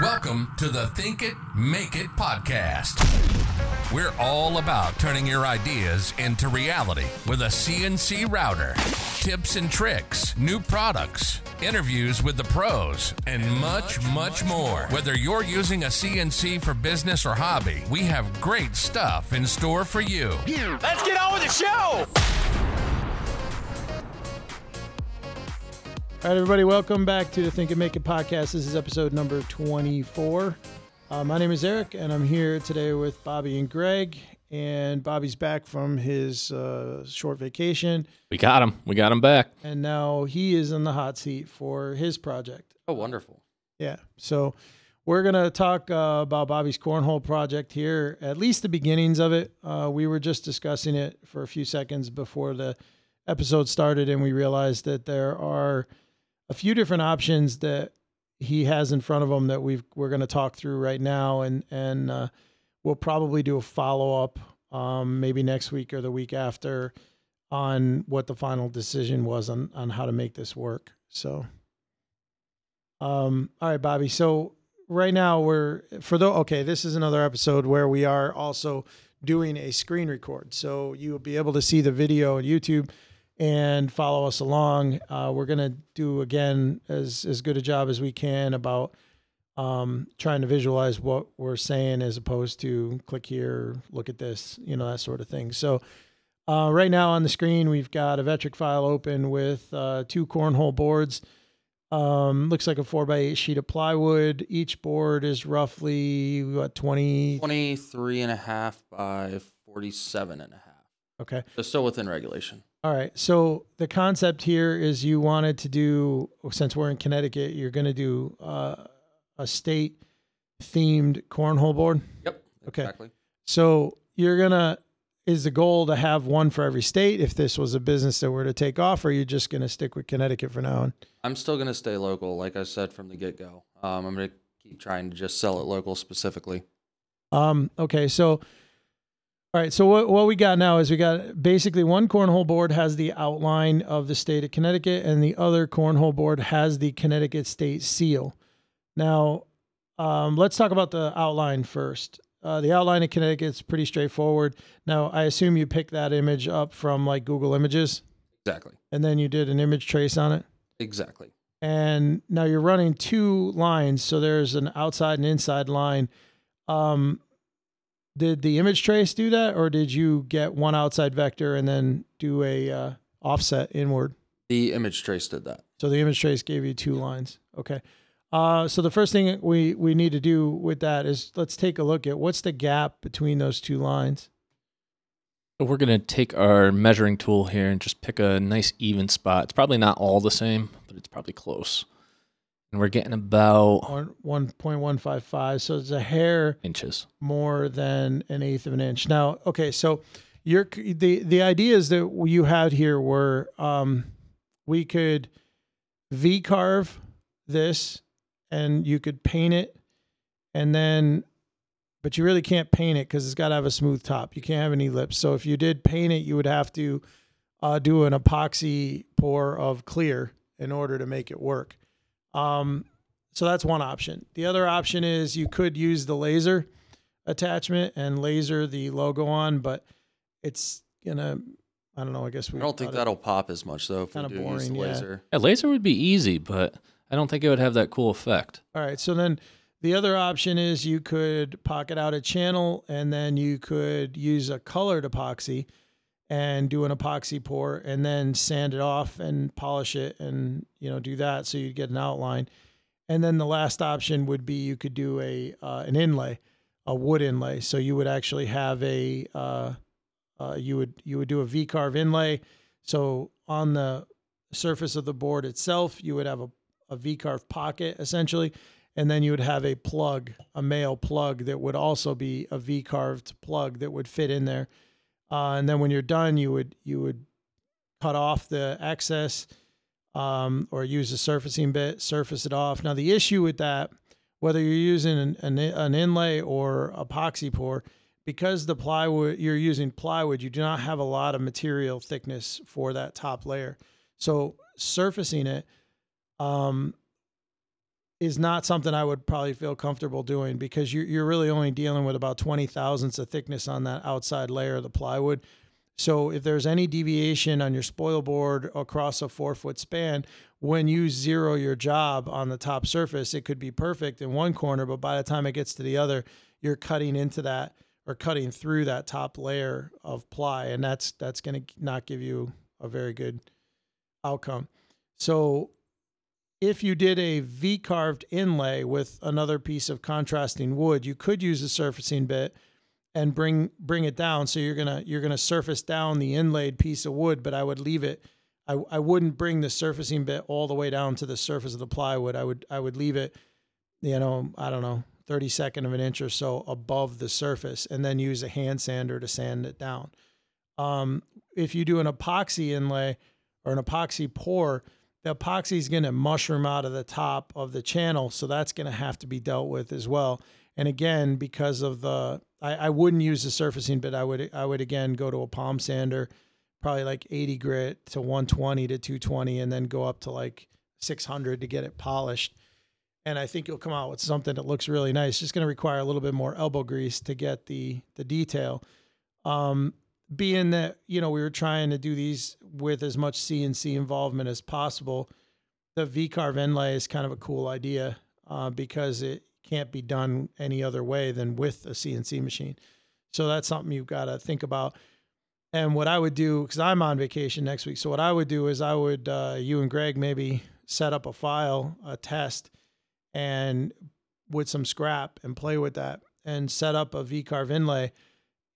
Welcome to the Think It, Make It podcast. We're all about turning your ideas into reality with a CNC router, tips and tricks, new products, interviews with the pros, and much, much more. Whether you're using a CNC for business or hobby, we have great stuff in store for you. Let's get on with the show. All right, everybody, welcome back to the Think and Make It podcast. This is episode number 24. Uh, my name is Eric, and I'm here today with Bobby and Greg. And Bobby's back from his uh, short vacation, We got him. We got him back. and now he is in the hot seat for his project. Oh, wonderful. Yeah. So we're going to talk uh, about Bobby's cornhole project here, at least the beginnings of it. Uh, we were just discussing it for a few seconds before the episode started, and we realized that there are a few different options that he has in front of him that we've, we're going to talk through right now. And, and uh, we'll probably do a follow up um, maybe next week or the week after on what the final decision was on, on how to make this work. So. Um, all right, Bobby. So right now we're for the okay, this is another episode where we are also doing a screen record. So you will be able to see the video on YouTube and follow us along. Uh, we're gonna do again as as good a job as we can about um, trying to visualize what we're saying as opposed to click here, look at this, you know, that sort of thing. So uh, right now on the screen, we've got a Vectric file open with uh, two cornhole boards. Um, looks like a four by eight sheet of plywood. Each board is roughly what 20. 23 and a half by 47 and a half. Okay. So still within regulation. All right. So the concept here is you wanted to do, since we're in Connecticut, you're going to do uh, a state themed cornhole board. Yep. Okay. Exactly. So you're gonna is the goal to have one for every state if this was a business that were to take off, or are you just gonna stick with Connecticut for now on? I'm still going to stay local, like I said from the get go. Um, I'm going to keep trying to just sell it local specifically. Um, okay, so all right, so what what we got now is we got basically one cornhole board has the outline of the state of Connecticut, and the other cornhole board has the Connecticut state seal. Now, um, let's talk about the outline first. Uh, the outline of Connecticut is pretty straightforward. Now, I assume you picked that image up from like Google Images, Exactly. and then you did an image trace on it. Exactly. and now you're running two lines so there's an outside and inside line um did the image trace do that or did you get one outside vector and then do a uh, offset inward The image trace did that. so the image trace gave you two lines okay uh, so the first thing we we need to do with that is let's take a look at what's the gap between those two lines we're going to take our measuring tool here and just pick a nice even spot. It's probably not all the same, but it's probably close. And we're getting about one one point one five five so it's a hair inches. more than an eighth of an inch. Now, okay, so you're the the ideas that you had here were um, we could V carve this, and you could paint it, and then, but you really can't paint it because it's got to have a smooth top. You can't have any lips. So if you did paint it, you would have to uh, do an epoxy pour of clear in order to make it work. Um, so that's one option. The other option is you could use the laser attachment and laser the logo on, but it's gonna. I don't know. I guess we. I don't think that'll pop as much though if we Kinda do use boring, the yeah. laser. Yeah, laser would be easy, but I don't think it would have that cool effect. All right. So then the other option is you could pocket out a channel and then you could use a colored epoxy and do an epoxy pour and then sand it off and polish it and you know do that so you'd get an outline. And then the last option would be you could do a uh, an inlay, a wood inlay. So you would actually have a uh, uh, you would you would do a V carve inlay. So on the surface of the board itself, you would have a, a V carve pocket essentially, and then you would have a plug, a male plug that would also be a V carved plug that would fit in there. Uh, and then when you're done, you would you would cut off the excess um, or use a surfacing bit, surface it off. Now the issue with that, whether you're using an, an, an inlay or epoxy pour, because the plywood you're using plywood, you do not have a lot of material thickness for that top layer. So surfacing it, um, is not something I would probably feel comfortable doing because you're, you're really only dealing with about 20 thousandths of thickness on that outside layer of the plywood. So if there's any deviation on your spoil board across a four foot span, when you zero your job on the top surface, it could be perfect in one corner, but by the time it gets to the other, you're cutting into that or cutting through that top layer of ply, and that's that's going to not give you a very good outcome. So if you did a V carved inlay with another piece of contrasting wood, you could use a surfacing bit and bring bring it down. So you're gonna you're gonna surface down the inlaid piece of wood, but I would leave it. I, I wouldn't bring the surfacing bit all the way down to the surface of the plywood. I would I would leave it, you know, I don't know, 32nd of an inch or so above the surface, and then use a hand sander to sand it down. Um, if you do an epoxy inlay or an epoxy pour, the epoxy is going to mushroom out of the top of the channel, so that's going to have to be dealt with as well. And again, because of the, I, I wouldn't use the surfacing, but I would I would again go to a palm sander, probably like 80 grit to 120 to 220, and then go up to like 600 to get it polished. And I think you'll come out with something that looks really nice. Just going to require a little bit more elbow grease to get the the detail. Um, being that you know we were trying to do these with as much CNC involvement as possible, the V carve inlay is kind of a cool idea uh, because it can't be done any other way than with a CNC machine. So that's something you've got to think about. And what I would do, because I'm on vacation next week, so what I would do is I would uh, you and Greg maybe set up a file, a test, and with some scrap and play with that and set up a V carve inlay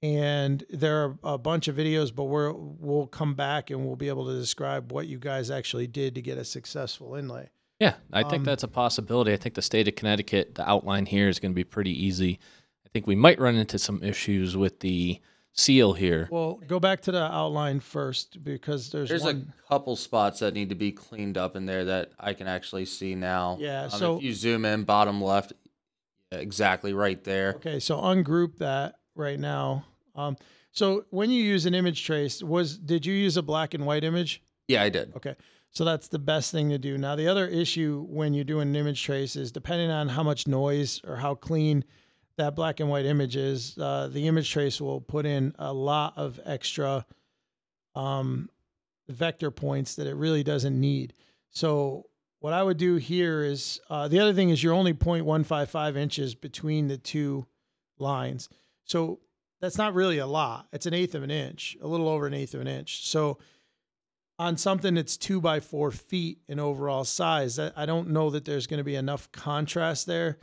and there are a bunch of videos but we're we'll come back and we'll be able to describe what you guys actually did to get a successful inlay Yeah, I think Um, that's a possibility. I think the state of Connecticut, the outline here is going to be pretty easy. I think we might run into some issues with the seal here. well go back to the outline first because there's, There's one a couple spots that need to be cleaned up in there that I can actually see now. Yeah, Um, so- if you zoom in, bottom left, exactly right there. okay so ungroup that right now um, so when you use an image trace was did you use a black and white image Yeah, I did. Okay. So that's the best thing to do. Now, the other issue when you're doing an image trace is depending on how much noise or how clean that black and white image is, uh, the image trace will put in a lot of extra um, vector points that it really doesn't need. So, what I would do here is uh, the other thing is you're only 0.155 inches between the two lines. So, that's not really a lot. It's an eighth of an inch, a little over an eighth of an inch. So, on something that's two by four feet in overall size, I don't know that there's going to be enough contrast there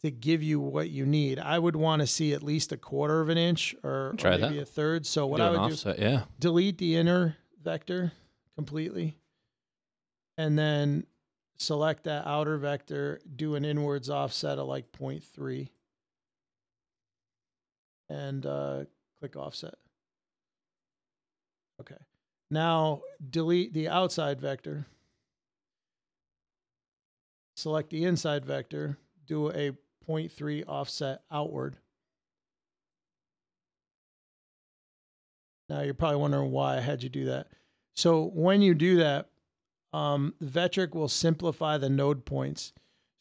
to give you what you need. I would want to see at least a quarter of an inch or, or maybe that. a third. So what Do I would do, yeah. delete the inner vector completely, and then select that outer vector, do an inwards offset of like 0.3, and uh, click offset. Okay. Now delete the outside vector. Select the inside vector, do a 0.3 offset outward. Now you're probably wondering why I had you do that. So when you do that, um, Vectric will simplify the node points.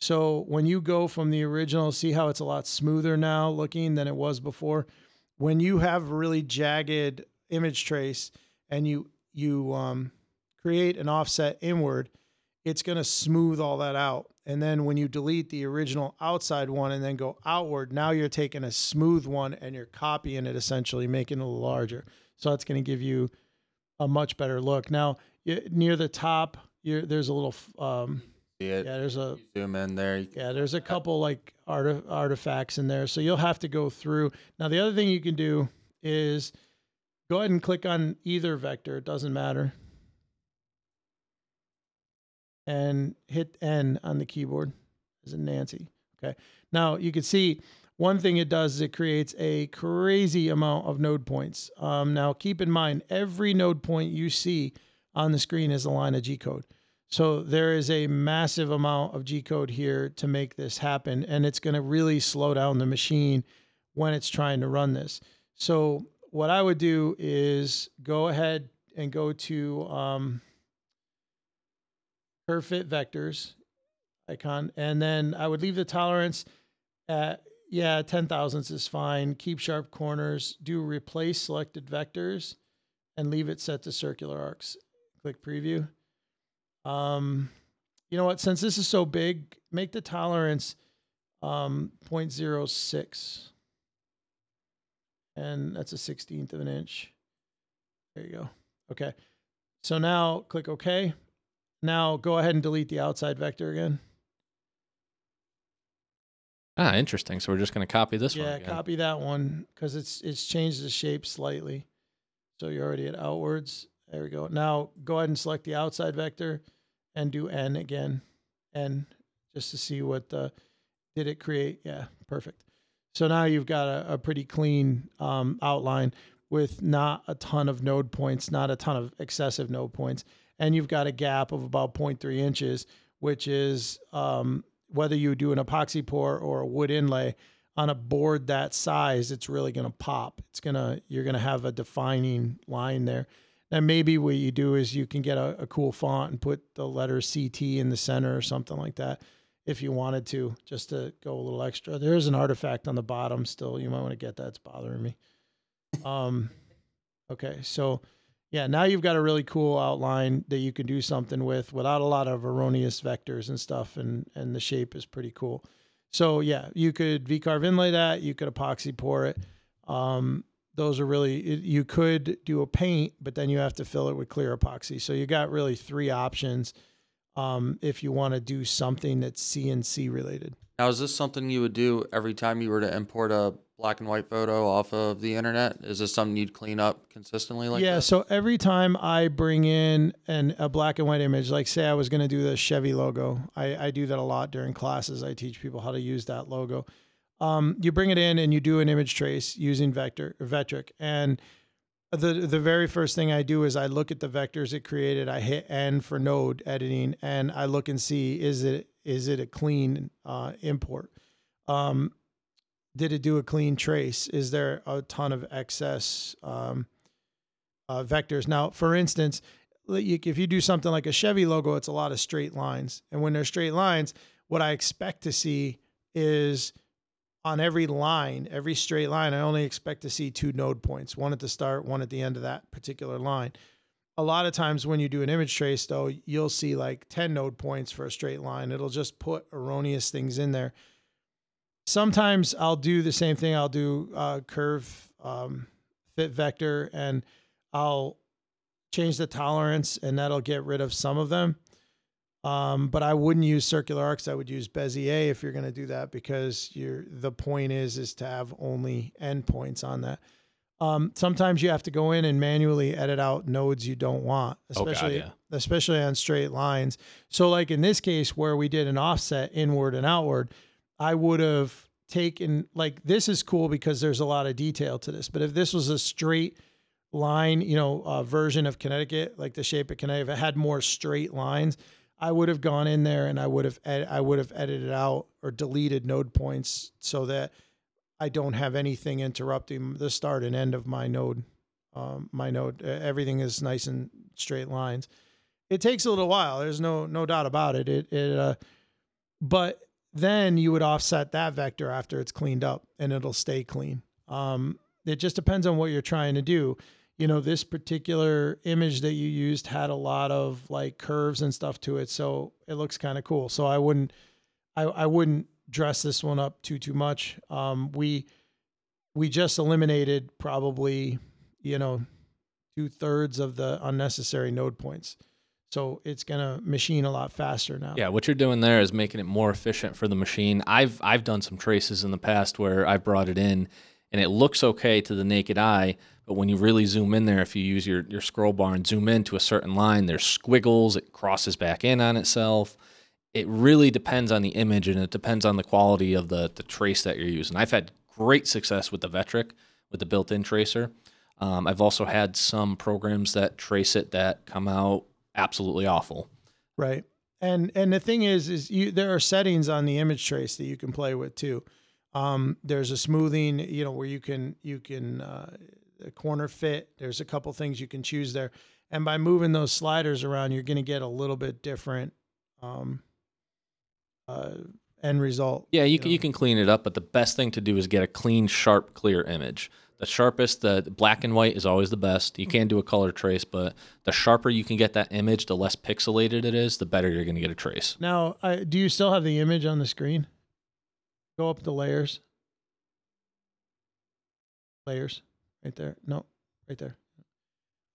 So when you go from the original, see how it's a lot smoother now looking than it was before. When you have really jagged image trace and you you um, create an offset inward, it's going to smooth all that out. And then when you delete the original outside one and then go outward, now you're taking a smooth one and you're copying it essentially, making it larger. So that's going to give you a much better look. Now, near the top, there's a little, um, See it. yeah, there's a, Zoom in there. yeah, there's a couple like arti- artifacts in there. So you'll have to go through. Now, the other thing you can do is go ahead and click on either vector. It doesn't matter. And hit N on the keyboard as in Nancy. Okay. Now you can see one thing it does is it creates a crazy amount of node points. Um, now keep in mind, every node point you see on the screen is a line of G code. So there is a massive amount of G code here to make this happen, and it's going to really slow down the machine when it's trying to run this. So what I would do is go ahead and go to um, vectors. icon, and then I would leave the tolerance at yeah, ten thousandths is fine. Keep sharp corners. Do replace selected vectors, and leave it set to circular arcs. Click preview. Um, you know what? Since this is so big, make the tolerance um 0.06 and that's a 16th of an inch. There you go. Okay. So now click ok. Now go ahead and delete the outside vector again. Ah, interesting. So we're just going to copy this one. yeah copy that one because it's it's changed the shape slightly. So you're already at outwards there we go. Now go ahead and select the outside vector and do n again. N just to see what the did it create? Yeah perfect. So now you've got a, a pretty clean um, outline with not a ton of node points not a ton of excessive node points. And you've got a gap of about 0.3 inches which is um, whether you do an epoxy pour or a wood inlay on a board that size it's really going to pop. It's going to you're going to have a defining line there and maybe what you do is you can get a, a cool font and put the letter ct in the center or something like that if you wanted to just to go a little extra. There is an artifact on the bottom still. You might want to get that. It's bothering me. Um okay so yeah now you've got a really cool outline that you can do something with without a lot of erroneous vectors and stuff and and the shape is pretty cool. So yeah, you could V-carve inlay that. You could epoxy pour it. Um, those are really it, you could do a paint, but then you have to fill it with clear epoxy. So you got really three options um, if you want to do something that's CNC related. Now, is this something you would do every time you were to import a black and white photo off of the internet? Is this something you'd clean up consistently like yeah. that? So every time I bring in an a black and white image, like say I was going to do the Chevy logo, I, I do that a lot during classes. I teach people how to use that logo. Um, you bring it in and you do an image trace using vector or Vectric, and the the very first thing I do is I look at the vectors it created. I hit N for node editing, and I look and see is it is it a clean uh, import. Um, did it do a clean trace? Is there a ton of excess um, uh, vectors? Now, for instance, if you do something like a Chevy logo, it's a lot of straight lines, and when they're straight lines, what I expect to see is on every line, every straight line, I only expect to see two node points, one at the start, one at the end of that particular line. A lot of times when you do an image trace, though, you'll see like 10 node points for a straight line. It'll just put erroneous things in there. Sometimes I'll do the same thing. I'll do uh, curve um, fit vector and I'll change the tolerance and that'll get rid of some of them. Um, but I wouldn't use circular arcs. I would use Bezier if you're going to do that because you're the point is is to have only endpoints on that. Um, sometimes you have to go in and manually edit out nodes you don't want, Oh, God, especially yeah. especially on straight lines. So like in this case where we did an offset inward and outward, I would have taken like this is cool because there's a lot of detail to this. But if this was a straight line, you know, uh, version of Connecticut, like the shape of Connecticut, if it had more straight lines, I would have gone in there and I would have ed- I would have edited out or deleted node points so that I don't have anything interrupting the start and end of my node. Um, my node, everything is nice and straight lines. It takes a little while. There's no no doubt about it. It it uh, but then you would offset that vector after it's cleaned up and it'll stay clean. Um, it just depends on what you're trying to do. You know, this particular image that you used had a lot of like curves and stuff to it, so it looks kind of cool. So I wouldn't, I, I wouldn't dress this one up too too much. Um, we we just eliminated probably you know two thirds of the unnecessary node points, so it's gonna machine a lot faster now. Yeah, what you're doing there is making it more efficient for the machine. I've I've done some traces in the past where I've brought it in and it looks okay to the naked eye, but when you really zoom in there, if you use your, your scroll bar and zoom in to a certain line, there's squiggles, it crosses back in on itself. It really depends on the image and it depends on the quality of the, the trace that you're using. I've had great success with the Vectric, with the built-in tracer. Um, I've also had some programs that trace it that come out absolutely awful. Right. And and the thing is is you there are settings on the image trace that you can play with too. Um, there's a smoothing, you know, where you can you can uh, a corner fit. There's a couple things you can choose there, and by moving those sliders around, you're going to get a little bit different um, uh, end result. Yeah, you, can, you can clean it up, but the best thing to do is get a clean, sharp, clear image. The sharpest, the, the black and white is always the best. You can do a color trace, but the sharper you can get that image, the less pixelated it is, the better you're going to get a trace. Now, I, do you still have the image on the screen? Go up the layers. Layers, right there. No, right there.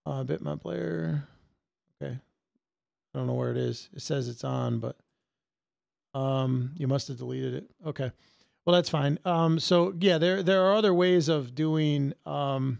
Uh, bitmap layer. Okay. I don't know where it is. It says it's on, but um, you must have deleted it. Okay. Well, that's fine. Um, so yeah, there there are other ways of doing um,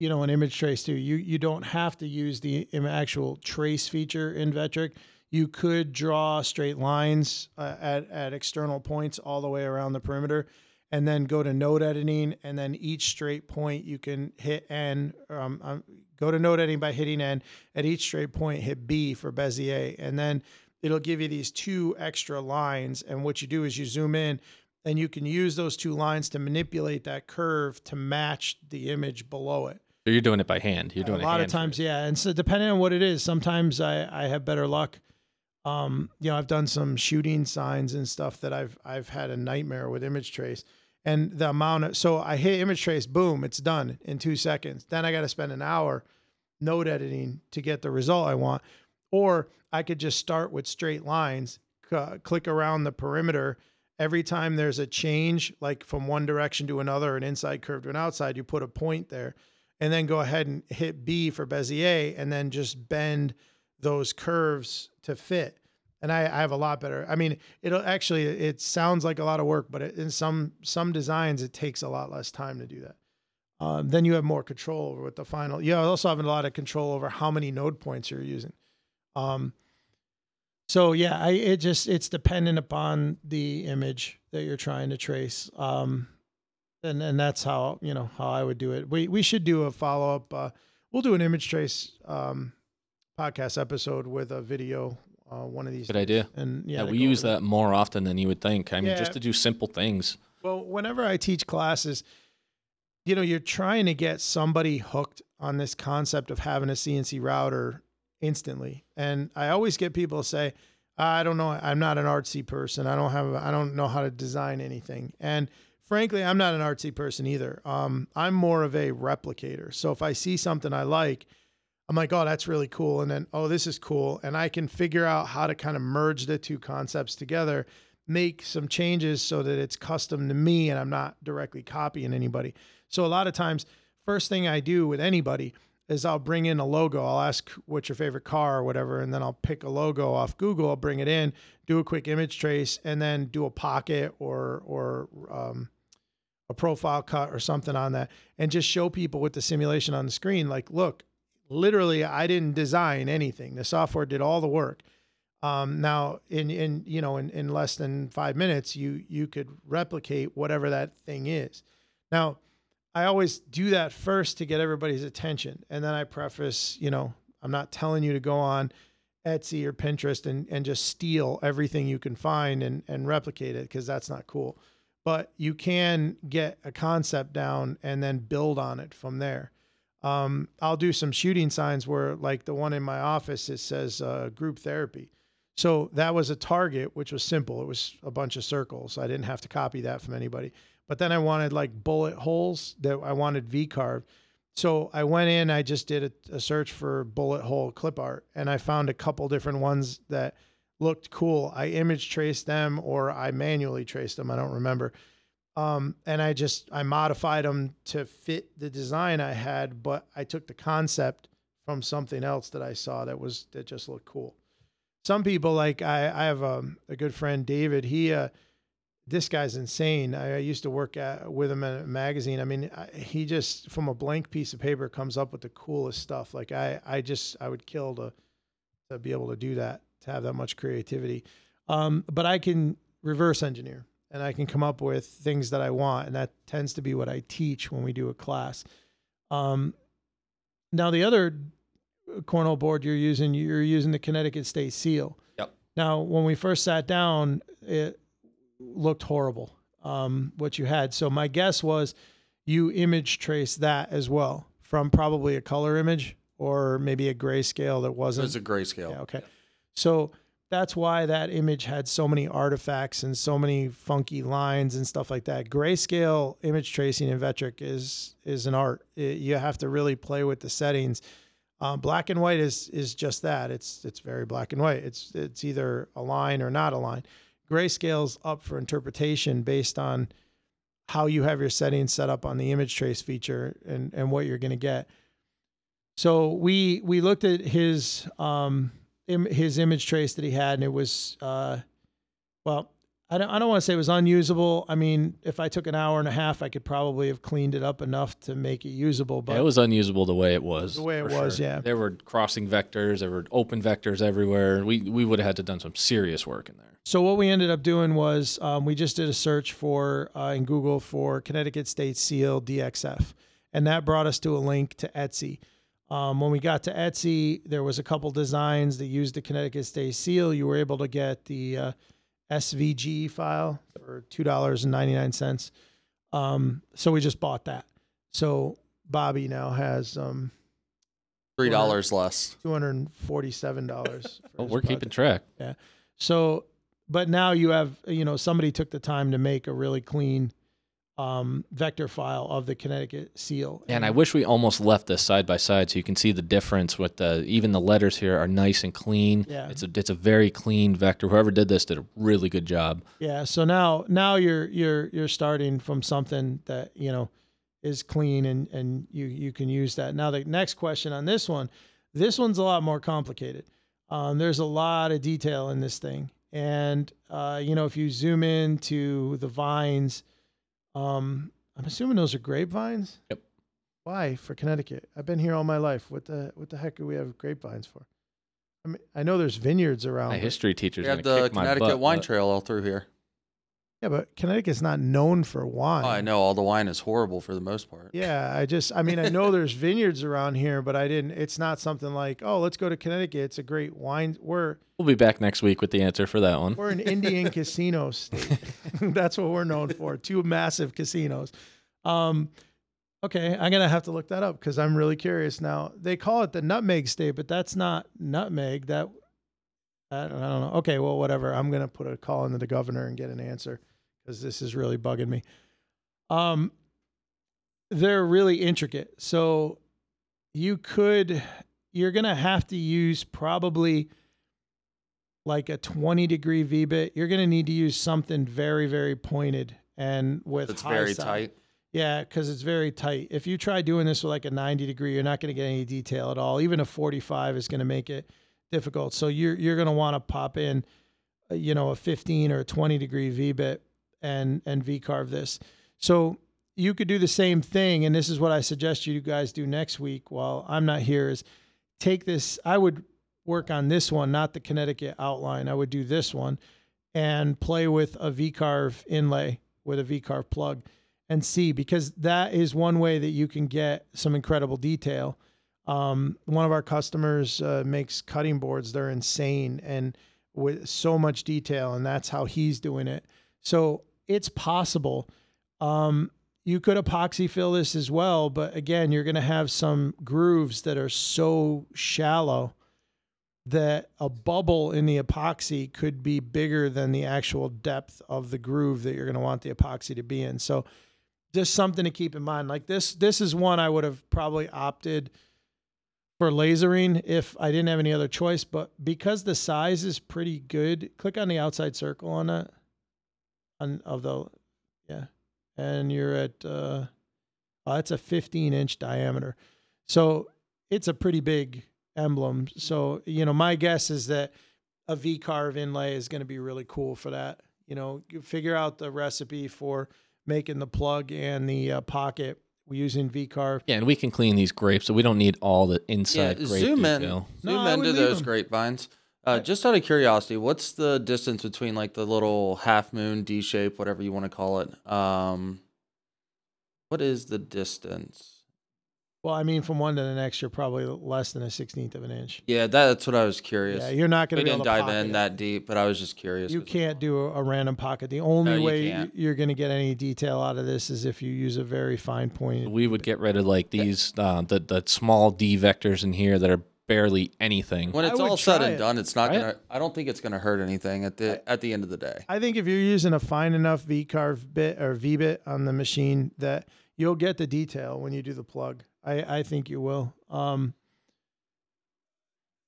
you know, an image trace too. You you don't have to use the actual trace feature in Vectric. You could draw straight lines uh, at at external points all the way around the perimeter, and then go to node editing, and then each straight point you can hit N. Um, um, go to node editing by hitting N. At each straight point, hit B for Bezier, and then it'll give you these two extra lines. And what you do is you zoom in, and you can use those two lines to manipulate that curve to match the image below it. So you're doing it by hand. You're doing it a lot of times, yeah. And so depending on what it is, sometimes I I have better luck. Um, you know, I've done some shooting signs and stuff that I've I've had a nightmare with image trace. And the amount of so I hit image trace, boom, it's done in two seconds. Then I got to spend an hour node editing to get the result I want. Or I could just start with straight lines, c- click around the perimeter. Every time there's a change, like from one direction to another, an inside curve to an outside, you put a point there and then go ahead and hit B for Bezier and then just bend those curves to fit. And I, I have a lot better. I mean, it'll actually it sounds like a lot of work, but it, in some some designs it takes a lot less time to do that. Um, then you have more control over what the final. You also have a lot of control over how many node points you're using. Um, so yeah, I it just it's dependent upon the image that you're trying to trace. Um, and and that's how you know how I would do it. We we should do a follow up. Uh, we'll do an image trace um, podcast episode with a video. Uh, one of these. Good idea. And yeah, Yeah, we use that more often than you would think. I mean, Yeah. just to do simple things. Well, whenever I teach classes, you know, you're trying to get somebody hooked on this concept of having a CNC router instantly. And I always get people say, I don't know, I'm not an artsy person. I don't have I don't know how to design anything. And frankly, I'm not an artsy person either. Um, I'm more of a replicator. So if I see something I like, I'm like, oh, that's really cool. And then, oh, this is cool. And I can figure out how to kind of merge the two concepts together, make some changes so that it's custom to me and I'm not directly copying anybody. So a lot of times, first thing I do with anybody is I'll bring in a logo. I'll ask what's your favorite car or whatever, and then I'll pick a logo off Google. I'll bring it in, do a quick image trace, and then do a pocket or or um, a profile cut or something on that, and just show people with the simulation on the screen. Like, look, literally, I didn't design anything. The software did all the work. Um, now, in in you know, in, in less than five minutes, you you could replicate whatever that thing is. Now, I always do that first to get everybody's attention, and then I preface, you know, I'm not telling you to go on Etsy or Pinterest and and just steal everything you can find and and replicate it because that's not cool. But you can get a concept down and then build on it from there. Um, I'll do some shooting signs where, like the one in my office, it says uh, group therapy. So that was a target, which was simple. It was a bunch of circles. I didn't have to copy that from anybody. But then I wanted like bullet holes that I wanted V carved. So I went in, I just did a, a search for bullet hole clip art, and I found a couple different ones that looked cool. I image traced them or I manually traced them. I don't remember. Um, and I just I modified them to fit the design I had, but I took the concept from something else that I saw that was that just looked cool. Some people like I I have a, a good friend David. He uh this guy's insane. I, I used to work at, with him at a magazine. I mean, I, he just from a blank piece of paper comes up with the coolest stuff. Like I I just I would kill to to be able to do that to have that much creativity. Um, but I can reverse engineer and I can come up with things that I want, and that tends to be what I teach when we do a class. Um, now the other cornhole board you're using, you're using the Connecticut State Seal. Yep. Now, when we first sat down, it looked horrible. Um, what you had. So my guess was you image trace that as well from probably a color image or maybe a grayscale that wasn't was a grayscale. yeah, okay. So that's why that image had so many artifacts and so many funky lines and stuff like that. Grayscale image tracing in Vectric is is an art. It- you have to really play with the settings. Um, black and white is is just that. It's it's very black and white. It's it's either a line or not a line. Grayscale's up for interpretation based on how you have your settings set up on the image trace feature and and what you're going to get. So we we looked at his um Im- his image trace that he had and it was uh well I don't, I don't want to say it was unusable. I mean, if I took an hour and a half, I could probably have cleaned it up enough to make it usable. But Yeah, it was unusable the way it was. The way it was, yeah. There were crossing vectors, there were open vectors everywhere. We we would have had to done some serious work in there. So what we ended up doing was um, we just did a search for uh, in Google for Connecticut State Seal DXF, and that brought us to a link to Etsy. Um, when we got to Etsy, there was a couple designs that used the Connecticut State Seal. You were able to get the uh, SVG file for two dollars and ninety nine cents. Um, so we just bought that. So Bobby now has um, Three dollars less. two hundred and forty seven dollars. Oh, we're keeping track. Yeah. So, but now you have, you know, somebody took the time to make a really clean um, vector file of the Connecticut seal. And I wish we almost left this side by side so you can see the difference with the even the letters here are nice and clean. Yeah. It's a it's a very clean vector. Whoever did this did a really good job. yeah. So now, now you're you're you're starting from something that you know is clean and and you you can use that. Now the next question on this one, this one's a lot more complicated. Um, there's a lot of detail in this thing, and uh, you know if you zoom in to the vines, um, I'm assuming those are grapevines. Yep. Why for Connecticut? I've been here all my life. What the what the heck do we have grapevines for? I mean, I know there's vineyards around. My but- history teacher's We have gonna the kick my Connecticut butt, wine but- trail all through here. Yeah, but Connecticut's not known for wine. Oh, I know all the wine is horrible for the most part. Yeah, I just, I mean, I know there's vineyards around here, but I didn't. It's not something like, oh, let's go to Connecticut. It's a great wine. We're We'll be back next week with the answer for that one. we're an Indian casino state. That's what we're known for. Two massive casinos. Um, okay, I'm gonna have to look that up because I'm really curious now. They call it the nutmeg state, but that's not nutmeg. That I don't, I don't know. Okay, well, whatever. I'm gonna put a call into the governor and get an answer because this is really bugging me. Um, they're really intricate. So you could, you're gonna have to use probably like a 20 degree V bit. You're gonna need to use something very, very pointed and with It's very side. tight. Yeah, because it's very tight. If you try doing this with like a 90 degree, you're not going to get any detail at all. Even a 45 is going to make it difficult. So you're you're going to want to pop in, uh, you know, a 15 or a 20 degree V bit and and V carve this. So you could do the same thing, and this is what I suggest you guys do next week while I'm not here. Is take this. I would work on this one, not the Connecticut outline. I would do this one and play with a V carve inlay with a V carve plug and see because that is one way that you can get some incredible detail. Um, one of our customers uh, makes cutting boards; they're insane and with so much detail, and that's how he's doing it. So it's possible. Um, you could epoxy fill this as well, but again, you're going to have some grooves that are so shallow that a bubble in the epoxy could be bigger than the actual depth of the groove that you're going to want the epoxy to be in. So just something to keep in mind. Like this this is one I would have probably opted for lasering if I didn't have any other choice, but because the size is pretty good, click on the outside circle on that on of the yeah. And you're at uh oh, it's a 15 inch diameter. So it's a pretty big emblem. So, you know, my guess is that a V carve inlay is going to be really cool for that. You know, you figure out the recipe for making the plug and the uh, pocket using V carve. Yeah, and we can clean these grapes, so we don't need all the Yeah, inside grape zoom in, detail. No, zoom I would into those them. grapevines. Uh, just out of curiosity, what's the distance between like the little half moon, D shape, whatever you want to call it? Um, what is the distance? Well, I mean, from one to the next, you're probably less than a 16th of an inch. Yeah, that's what I was curious. Yeah, you're not going to be didn't able to dive in it. that deep, but I was just curious. You can't do a, a random pocket. The only No, way can't. you're going to get any detail out of this is if you use a very fine point. We would get rid of like these uh, the the small D vectors in here that are barely anything. When I it's would all said try and it. done, it's not Right? gonna. I don't think it's gonna hurt anything at the at the end of the day. I think if you're using a fine enough V carve bit or V bit on the machine, that you'll get the detail when you do the plug. I, I think you will. Um,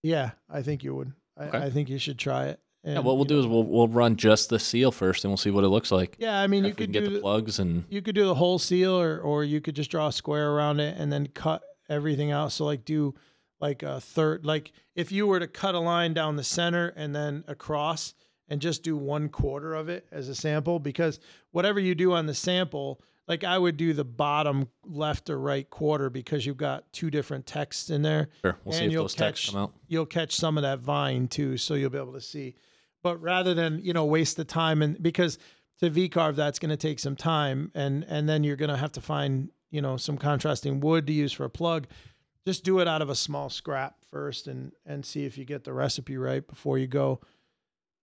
yeah, I think you would. I, Okay. I think you should try it. Yeah, what we'll you do know- is we'll we'll run just the seal first, and we'll see what it looks like. yeah, I mean, you if we could can get do the plugs and you could do the whole seal, or or you could just draw a square around it and then cut everything out. So like do like a third, like if you were to cut a line down the center and then across, and just do one quarter of it as a sample, because whatever you do on the sample, like I would do the bottom left or right quarter because you've got two different texts in there sure, we'll see and if you'll those texts come out. you'll catch some of that vine too, so you'll be able to see. But rather than you know waste the time and because to V carve that's going to take some time and and then you're going to have to find you know some contrasting wood to use for a plug. Just do it out of a small scrap first and and see if you get the recipe right before you go.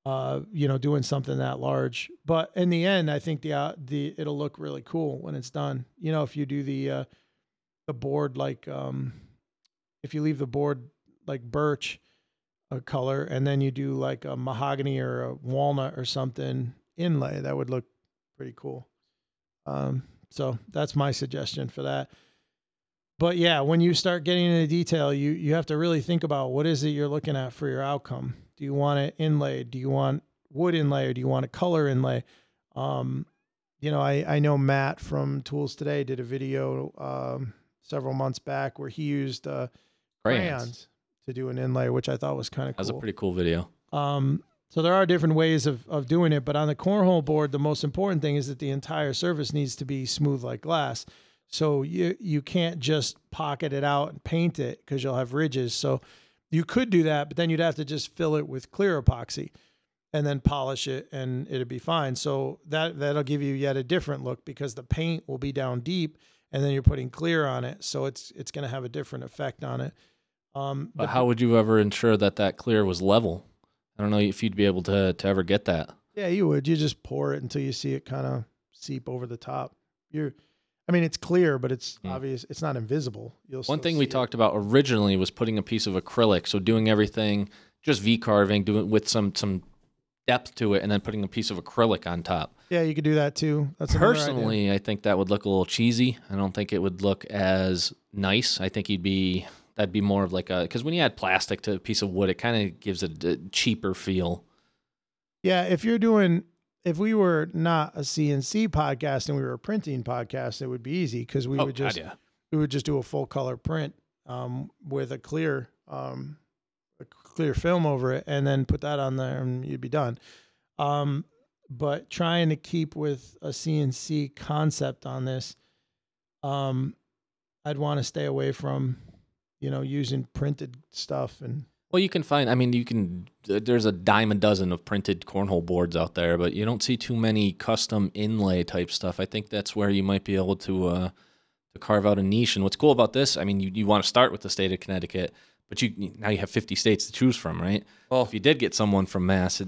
Uh, you know, doing something that large, but in the end, I think the uh, the it'll look really cool when it's done. You know, if you do the uh, the board like um, if you leave the board like birch a color and then you do like a mahogany or a walnut or something inlay that would look pretty cool um, so that's my suggestion for that but yeah when you start getting into detail you you have to really think about what is it you're looking at for your outcome do you want it inlaid do you want wood inlay or do you want a color inlay um, you know I, I know matt from ToolsToday did a video um, several months back where he used uh, Crayons. crayons to do an inlay, which I thought was kind of That's a pretty cool video. um, so there are different ways of, of doing it, but on the cornhole board, the most important thing is that the entire surface needs to be smooth like glass. So you you can't just pocket it out and paint it because you'll have ridges. So you could do that, but then you'd have to just fill it with clear epoxy and then polish it and it'd be fine. So that that'll give you yet a different look because the paint will be down deep and then you're putting clear on it. So it's it's going to have a different effect on it. Um, But the- how would you ever ensure that that clear was level? I don't know if you'd be able to to ever get that. Yeah, you would. You just pour it until you see it kind of seep over the top. You're, I mean, it's clear, but it's Mm. obvious. It's not invisible. You'll One thing we it. talked about originally was putting a piece of acrylic, so doing everything just V carving, doing with some some depth to it, and then putting a piece of acrylic on top. Yeah, you could do that too. That's. Personally, I think that would look a little cheesy. I don't think it would look as nice. I think you'd be that'd be more of like a because when you add plastic to a piece of wood, it kind of gives it a cheaper feel. Yeah, if you're doing, if we were not a CNC podcast and we were a printing podcast, it would be easy because we oh, would God, just yeah. we would just do a full color print um, with a clear um, a clear film over it, and then put that on there, and you'd be done. Um, but trying to keep with a CNC concept on this, um, I'd want to stay away from, you know, using printed stuff and Well, you can find. I mean, you can. There's a dime a dozen of printed cornhole boards out there, but you don't see too many custom inlay type stuff. I think that's where you might be able to uh, to carve out a niche. And what's cool about this, I mean, you, you want to start with the state of Connecticut, but you now you have 50 states to choose from, right? Well, If you did get someone from Mass, it,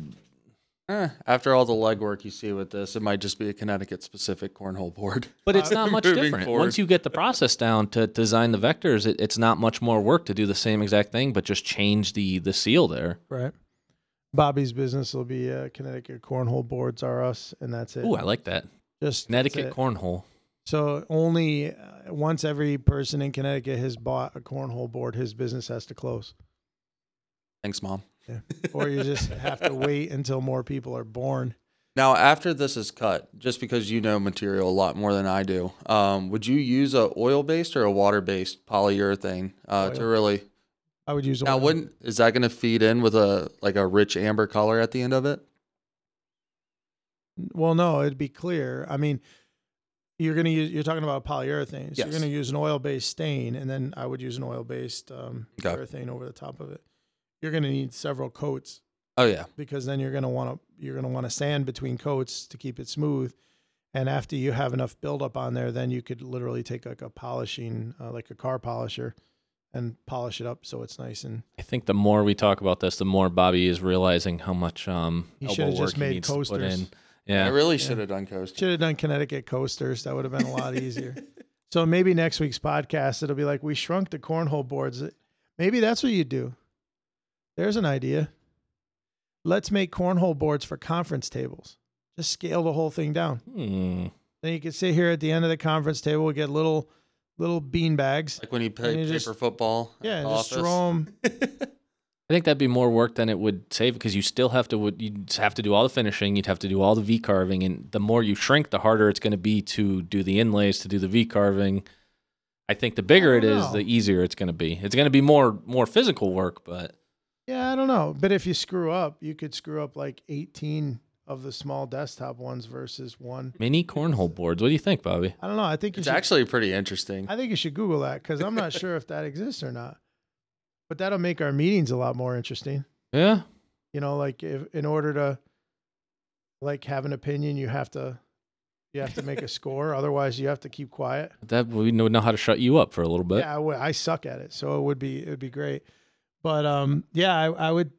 eh, after all the legwork you see with this, it might just be a Connecticut specific cornhole board. but it's not much Moving different. forward. Once you get the process down to design the vectors, it, it's not much more work to do the same exact thing, but just change the the seal there. right. Bobby's business will be uh, Connecticut cornhole boards are us, and that's it. Ooh, I like that. Just that's Connecticut it. cornhole. So only uh, once every person in Connecticut has bought a cornhole board, his business has to close, Thanks, mom. or you just have to wait until more people are born. Now, after this is cut, just because you know material a lot more than I do, um, would you use a oil based or a water based polyurethane uh, to really? I would use. Now, oil. wouldn't is that going to feed in with a like a rich amber color at the end of it? Well, no, it'd be clear. I mean, you're gonna use. You're talking about polyurethane. So Yes. you're gonna use an oil-based stain, and then I would use an oil-based um, Okay. urethane over the top of it. You're gonna need several coats Oh yeah, because then you're gonna want to you're gonna want to sand between coats to keep it smooth. And after you have enough buildup on there, then you could literally take like a polishing, uh, like a car polisher, and polish it up so it's nice and I think the more we talk about this, the more Bobby is realizing how much um He should've just made needs to put coasters. in. I really Yeah. should have done coasters. should have done Connecticut coasters. That would have been a lot easier. So maybe next week's podcast it'll be like we shrunk the cornhole boards. Maybe that's what you do. There's an idea. Let's make cornhole boards for conference tables. Just scale the whole thing down. Hmm. Then you can sit here at the end of the conference table, we get little little bean bags. Like when you play And you paper just- football. Yeah, the just throw them. I think that'd be more work than it would save because you still have to you'd have to do all the finishing, you'd have to do all the V carving, and the more you shrink, the harder it's going to be to do the inlays, to do the V carving. I think the bigger it is, know. the easier it's going to be. It's going to be more more physical work, but Yeah, I don't know. But if you screw up, you could screw up like 18 of the small desktop ones versus one. mini cornhole boards. What do you think, Bobby? I don't know. I think you It's should, actually pretty interesting. I think you should Google that because I'm not sure if that exists or not. But that'll make our meetings a lot more interesting. Yeah, You know, like if in order to like have an opinion, you have to you have to make a score. Otherwise, you have to keep quiet. that we know know how to shut you up for a little bit. yeah, I, would- I suck at it, so it would be it would be great. But um, yeah, I, I would.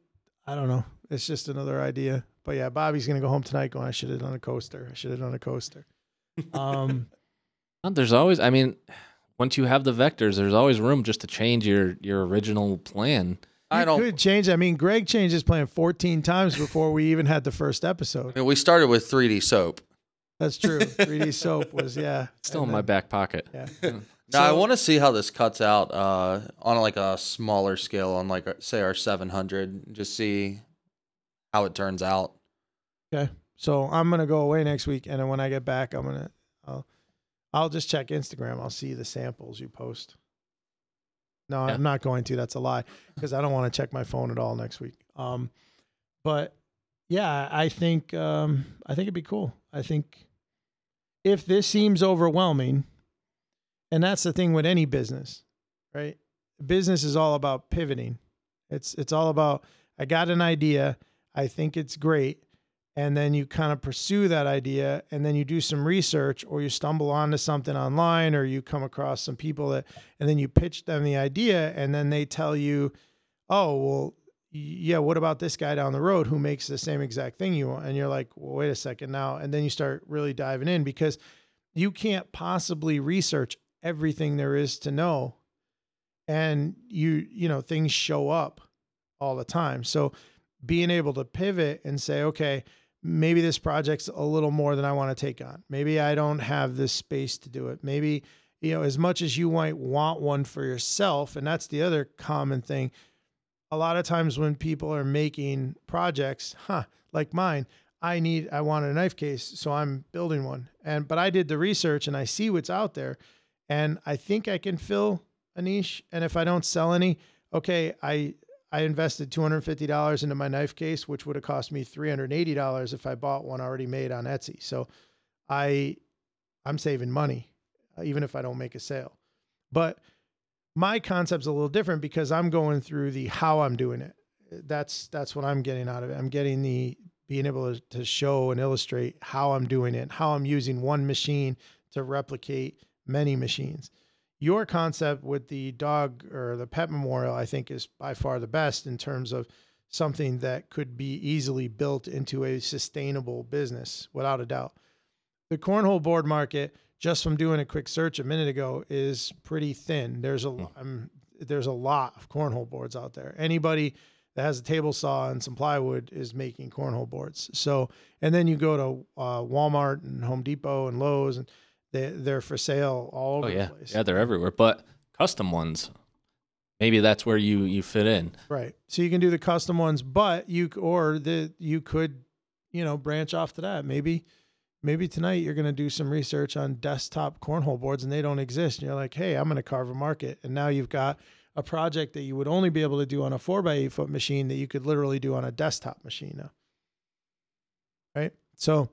I don't know. It's just another idea. But yeah, Bobby's gonna go home tonight going, I should have done a coaster. I should have done a coaster. Um, There's always, I mean, once you have the vectors, there's always room just to change your your original plan. I don't. could change. I mean, Greg changed his plan 14 times before we even had the first episode. I mean, we started with 3D soap. That's true. 3D soap was yeah. Still and in my back pocket. Yeah. Now I want to see how this cuts out uh, on like a smaller scale, on like say our 700. Just see how it turns out. Okay. So I'm gonna go away next week, and then when I get back, I'm gonna I'll I'll just check Instagram. I'll see the samples you post. No, Yeah. I'm not going to. That's a lie because I don't want to check my phone at all next week. Um, but yeah, I think um, I think it'd be cool. I think if this seems overwhelming, and that's the thing with any business, right? Business is all about pivoting. It's it's all about I got an idea, I think it's great, and then you kind of pursue that idea and then you do some research or you stumble onto something online or you come across some people that and then you pitch them the idea and then they tell you, "Oh, well, yeah, what about this guy down the road who makes the same exact thing you want?" And you're like, well, "Wait a second now." And then you start really diving in because you can't possibly research everything there is to know. And you you know things show up all the time. So being able to pivot and say okay maybe this project's a little more than i want to take on. Maybe i don't have this space to do it. Maybe you know as much as you might want one for yourself and that's the other common thing. A lot of times when people are making projects huh like mine i need i want a knife case so i'm building one. And but i did the research and i see what's out there and i think i can fill a niche and if i don't sell any okay i i invested $250 into my knife case which would have cost me $380 if i bought one already made on etsy. So i i'm saving money uh, even if i don't make a sale. But my concept's a little different because i'm going through the how i'm doing it. That's that's what i'm getting out of it. I'm getting the being able to, to show and illustrate how i'm doing it how i'm using one machine to replicate many machines your concept with the dog or the pet memorial, I think, is by far the best in terms of something that could be easily built into a sustainable business, without a doubt. The cornhole board market, just from doing a quick search a minute ago, is pretty thin. There's a um, there's a lot of cornhole boards out there. Anybody that has a table saw and some plywood is making cornhole boards. So, and then you go to uh, Walmart and Home Depot and Lowe's and they they're for sale all oh, over Oh yeah, the place. yeah, they're everywhere. But custom ones, maybe that's where you you fit in. Right. So you can do the custom ones, but you or the you could, you know, branch off to that. Maybe maybe tonight you're going to do some research on desktop cornhole boards and they don't exist. And you're like, "Hey, I'm going to carve a market." And now you've got a project that you would only be able to do on a 4 by 8 foot machine that you could literally do on a desktop machine now. Right? So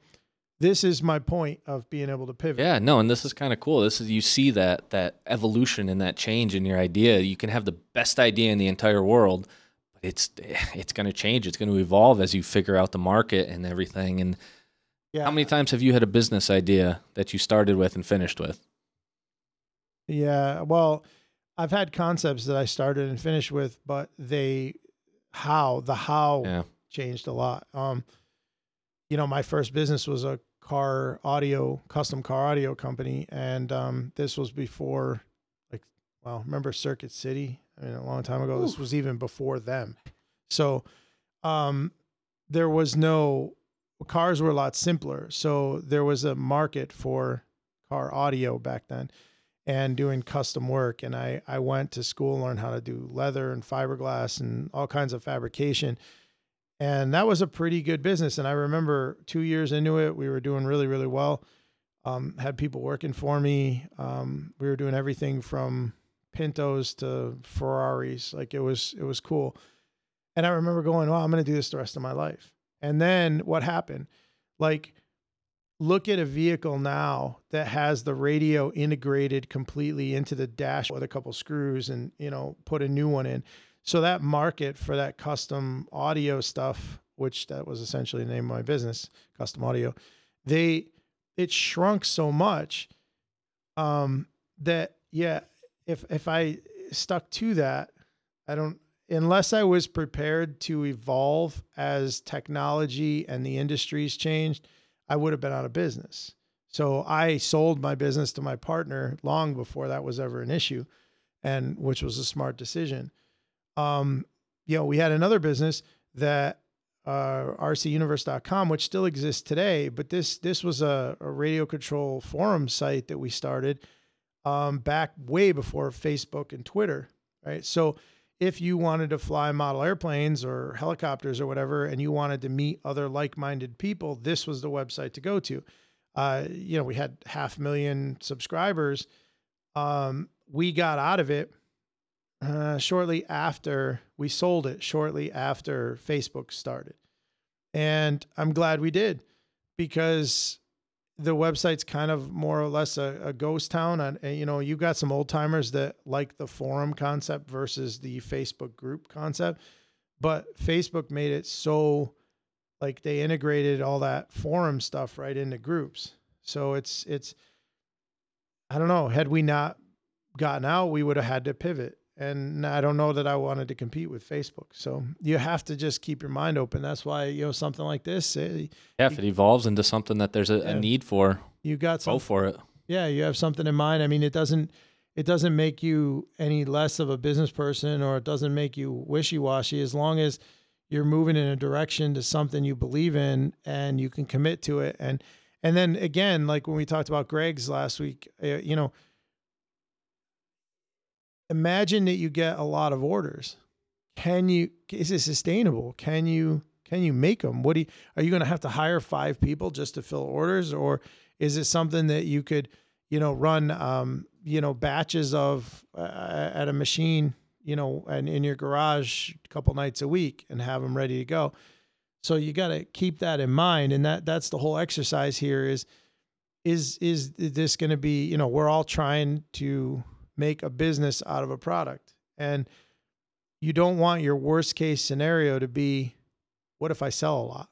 this is my point of being able to pivot. Yeah, no, and this is kind of cool. This is you see that that evolution and that change in your idea. You can have the best idea in the entire world, but it's it's going to change. It's going to evolve as you figure out the market and everything. And Yeah. how many times have you had a business idea that you started with and finished with? Yeah. Well, I've had concepts that I started and finished with, but they how the how Yeah. changed a lot. Um, you know, my first business was a car audio, custom car audio company, and um, this was before like well, remember Circuit City? I mean, a long time ago. Ooh. This was even before them. So, um, there was no cars were a lot simpler. So there was a market for car audio back then and doing custom work. And I, I went to school learned how to do leather and fiberglass and all kinds of fabrication. And that was a pretty good business. And I remember two years into it, we were doing really, really well. Um, had people working for me. Um, we were doing everything from Pintos to Ferraris. Like it was, it was cool. And I remember going, well, I'm going to do this the rest of my life. And then what happened? Like, look at a vehicle now that has the radio integrated completely into the dash with a couple screws and, you know, put a new one in. So that market for that custom audio stuff, which that was essentially the name of my business, custom audio, they it shrunk so much um that yeah, if if I stuck to that, I don't unless I was prepared to evolve as technology and the industries changed, I would have been out of business. So I sold my business to my partner long before that was ever an issue, and which was a smart decision. Um, you know, we had another business that uh, rcuniverse.com, which still exists today, but this this was a, a radio control forum site that we started um, back way before Facebook and Twitter, right? So if you wanted to fly model airplanes or helicopters or whatever, and you wanted to meet other like-minded people, this was the website to go to. Uh, you know, we had half million subscribers. Um, we got out of it uh, shortly after we sold it, shortly after Facebook started, and I'm glad we did because the website's kind of more or less a, a ghost town. And, you know, you got some old timers that like the forum concept versus the Facebook group concept. But Facebook made it so like they integrated all that forum stuff right into groups. So it's, it's, I don't know, had we not gotten out, we would have had to pivot and I don't know that I wanted to compete with Facebook. So you have to just keep your mind open. That's why you know something like this. It, eh, yeah, if it evolves into something that there's a, yeah, a need for, you got some, go for it. Yeah, you have something in mind. I mean, it doesn't it doesn't make you any less of a business person, or it doesn't make you wishy washy. As long as you're moving in a direction to something you believe in and you can commit to it, and and then again, like when we talked about Greg's last week, uh, you know imagine that you get a lot of orders. Can you is it sustainable? Can you can you make them? What do you, are you going to have to hire five people just to fill orders, or is it something that you could you know run um, you know batches of uh, at a machine you know and in your garage a couple nights a week and have them ready to go? So you got to keep that in mind, and that that's the whole exercise here is is is this going to be you know we're all trying to make a business out of a product. And you don't want your worst case scenario to be what if I sell a lot?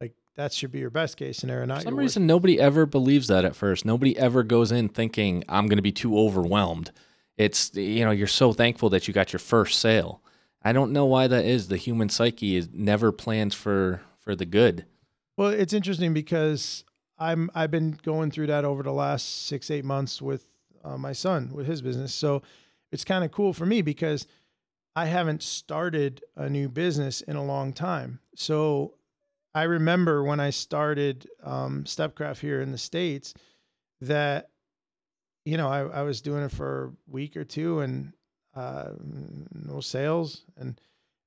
Like that should be your best case scenario. Not For some reason, nobody ever believes that at first. Nobody ever goes in thinking I'm going to be too overwhelmed. It's you know you're so thankful that you got your first sale. I don't know why that is. The human psyche is never plans for for the good. Well, it's interesting because I'm I've been going through that over the last six eight months with uh, my son with his business. So it's kind of cool for me because I haven't started a new business in a long time. So I remember when I started um, Stepcraft here in the States that, you know, I, I was doing it for a week or two and uh, no sales. And,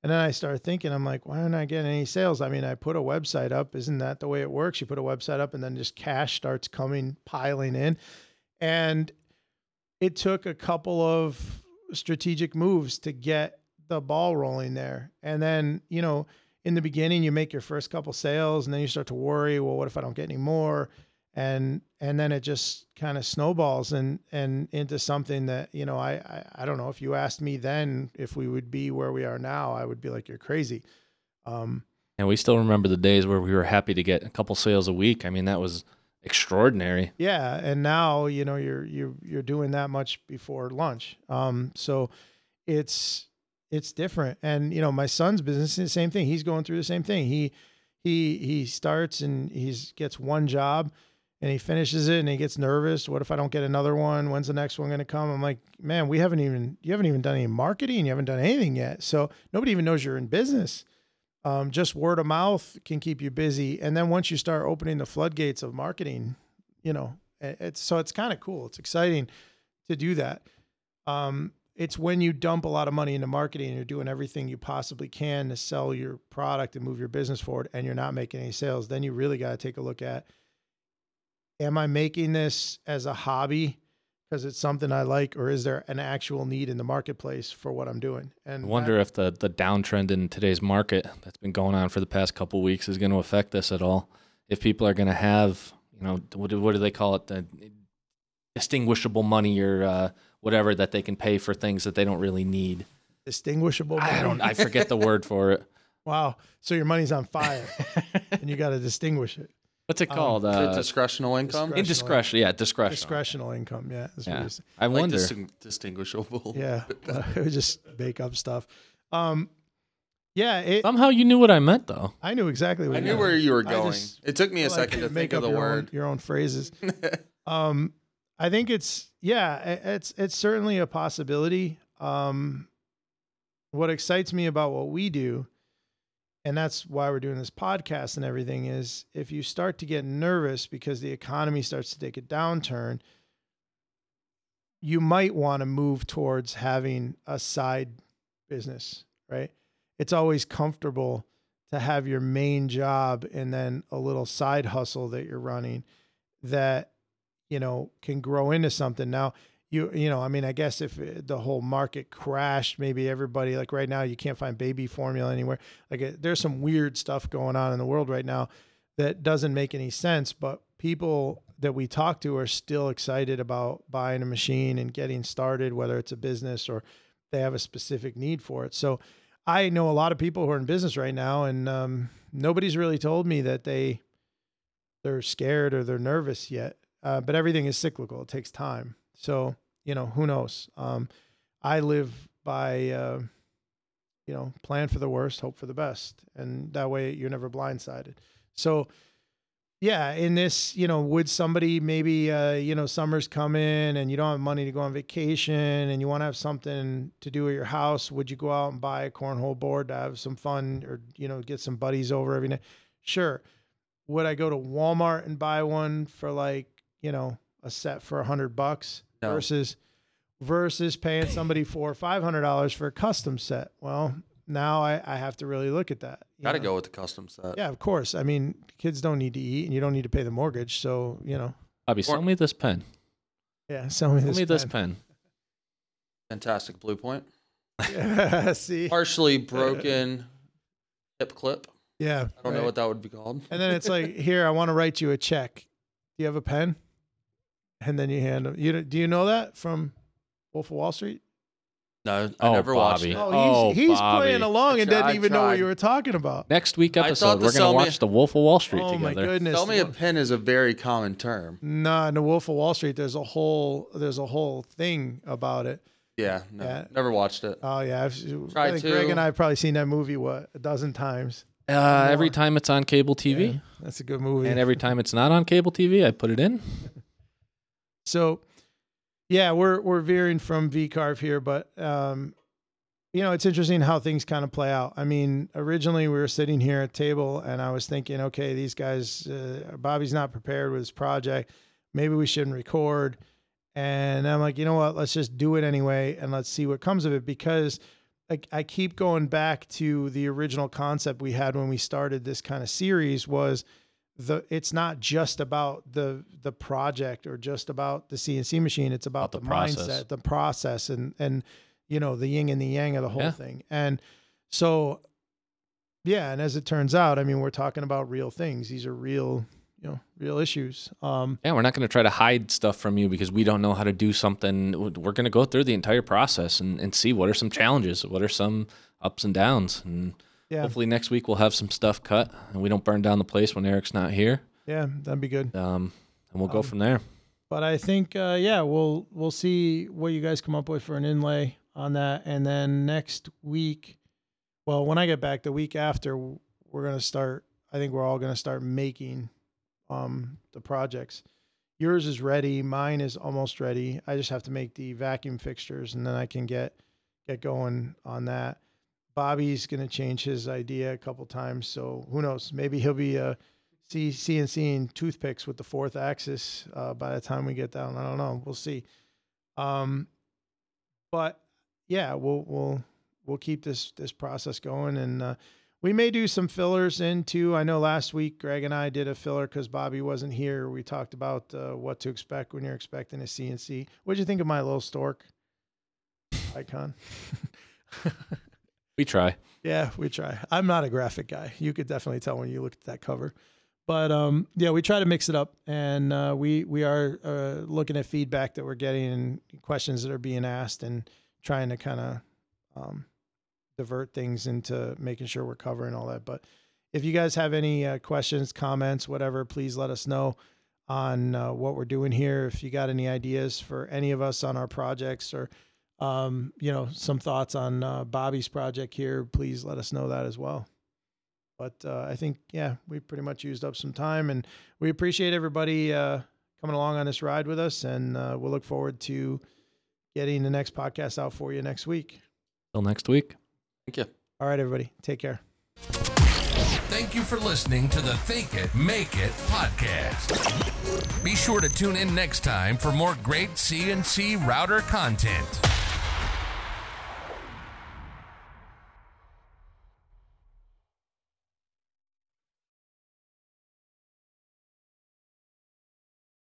and then I started thinking, I'm like, why don't I get any sales? I mean, I put a website up. Isn't that the way it works? You put a website up and then just cash starts coming, piling in. And it took a couple of strategic moves to get the ball rolling there. And then, you know, in the beginning you make your first couple sales and then you start to worry, well, what if I don't get any more? And and then it just kind of snowballs and and into something that, you know, I, I I don't know if you asked me then if we would be where we are now, I would be like, You're crazy. Um and we still remember the days where we were happy to get a couple sales a week. I mean, that was extraordinary. Yeah, and now you know you're you're you're doing that much before lunch. Um, so it's it's different. And you know, my son's business is the same thing. He's going through the same thing. He he he starts and he's gets one job and he finishes it and he gets nervous. What if I don't get another one? When's the next one going to come? I'm like, man, we haven't even you haven't even done any marketing. You haven't done anything yet. So nobody even knows you're in business. Um, just word of mouth can keep you busy, and then once you start opening the floodgates of marketing, you know, it's so it's kind of cool. It's exciting to do that. Um, it's when you dump a lot of money into marketing and you're doing everything you possibly can to sell your product and move your business forward, and you're not making any sales. Then you really got to take a look at am I making this as a hobby because it's something I like, or is there an actual need in the marketplace for what I'm doing? And I wonder if the the downtrend in today's market that's been going on for the past couple weeks is going to affect this at all. If people are going to have, you know, what do, what do they call it, the distinguishable money or uh, whatever that they can pay for things that they don't really need. distinguishable. I don't. I forget the word for it. wow. So your money's on fire, and you got to distinguish it. What's it Um, called? Is it Uh, discretional income? discretion- indiscretion. Yeah, discretion. Discretional income. Yeah. That's Yeah. you're. I Like wonder. disting- distinguishable. Yeah. it would just make up stuff. Um, yeah. It, Somehow you knew what I meant, though. I knew exactly what I you knew meant. where you were going. just- it took me a like second you to make think of up the your word. Own, your own phrases. um, I think it's yeah, i- it's it's certainly a possibility. Um, what excites me about what we do, and that's why we're doing this podcast and everything, is if you start to get nervous because the economy starts to take a downturn, you might want to move towards having a side business, right? It's always comfortable to have your main job and then a little side hustle that you're running that you know can grow into something now you you know i mean i guess if the whole market crashed maybe everybody like right now you can't find baby formula anywhere. Like it, there's some weird stuff going on in the world right now that doesn't make any sense but people that we talk to are still excited about buying a machine and getting started whether it's a business or they have a specific need for it. So i know a lot of people who are in business right now and um, nobody's really told me that they they're scared or they're nervous yet. Uh, but everything is cyclical. It takes time so you know who knows? Um, i live by uh, you know plan for the worst hope for the best and that way you're never blindsided. So yeah in this you know would somebody maybe uh, you know summer's coming and you don't have money to go on vacation and you want to have something to do at your house would you go out and buy a cornhole board to have some fun or you know get some buddies over every night? Sure. Would i go to walmart and buy one for like you know a set for a hundred bucks No. versus versus paying somebody four or five hundred dollars for a custom set well now I, I have to really look at that Got to go with the custom set. Yeah, of course. I mean, kids don't need to eat, and you don't need to pay the mortgage. So you know, Bobby, sell me this pen. yeah. Sell me Sell this. me this pen. pen. Fantastic blue point. Yeah, see. Partially broken hip clip. Yeah. I don't know what that would be called. And then it's like, here, I want to write you a check. Do you have a pen? And then you hand them. You do you know that from Wolf of Wall Street? No, I Oh, never watched it. Oh, Oh, he's he's Bobby. playing along and tri- didn't I even know what you were talking about. Next week episode, we're gonna me- watch The Wolf of Wall Street Oh my together. goodness! Tell me a pen is a very common term. Nah, in the Wolf of Wall Street, there's a whole there's a whole thing about it. Yeah, no, Yeah. never watched it. Oh yeah, I've, Tried I think Greg and I have probably seen that movie what a dozen times. Uh, every time it's on cable TV, Yeah, that's a good movie. and every time it's not on cable TV, I put it in. So, yeah, we're we're veering from VCarve here, but um, you know, it's interesting how things kind of play out. I mean, originally we were sitting here at table, and I was thinking, okay, these guys, uh, Bobby's not prepared with his project. Maybe we shouldn't record. And I'm like, you know what? Let's just do it anyway, and let's see what comes of it because. Like I keep going back to the original concept we had when we started this kind of series was the it's not just about the the project or just about the CNC machine. It's about, About the the, mindset, the process, and and you know the yin and the yang of the whole Yeah. thing. And so, yeah, and as it turns out, I mean, we're talking about real things. These are real, you know, real issues. Um, Yeah, we're not going to try to hide stuff from you because we don't know how to do something. We're going to go through the entire process and, and see what are some challenges, what are some ups and downs, and yeah, hopefully next week we'll have some stuff cut and we don't burn down the place when Eric's not here. yeah, that'd be good. Um, and we'll go Um, from there. But I think, uh, yeah, we'll we'll see what you guys come up with for an inlay on that, and then next week, well, when I get back the week after, we're gonna start. I think we're all gonna start making um, the projects. Yours is ready. Mine is almost ready. I just have to make the vacuum fixtures, and then I can get get going on that. Bobby's going to change his idea a couple times, so who knows? Maybe he'll be uh, CNCing toothpicks with the fourth axis uh, by the time we get down. I don't know. We'll see. Um, but yeah, we'll we'll we'll keep this this process going, and uh, we may do some fillers into. I know last week Greg and I did a filler because Bobby wasn't here. We talked about uh, what to expect when you're expecting a CNC. What'd you think of my little stork icon? We try. Yeah, we try. I'm not a graphic guy. You could definitely tell when you looked at that cover. But um, yeah, we try to mix it up, and uh, we we are uh, looking at feedback that we're getting and questions that are being asked, and trying to kind of um, divert things into making sure we're covering all that. But if you guys have any uh, questions, comments, whatever, please let us know on uh, what we're doing here. If you got any ideas for any of us on our projects or um, you know, some thoughts on uh, Bobby's project here, please let us know that as well. But uh, I think, yeah, we pretty much used up some time, and we appreciate everybody uh, coming along on this ride with us, and uh, we'll look forward to getting the next podcast out for you next week. Till next week. Thank you. All right, everybody, take care. Thank you for listening to the Think It, Make It podcast. Be sure to tune in next time for more great CNC router content.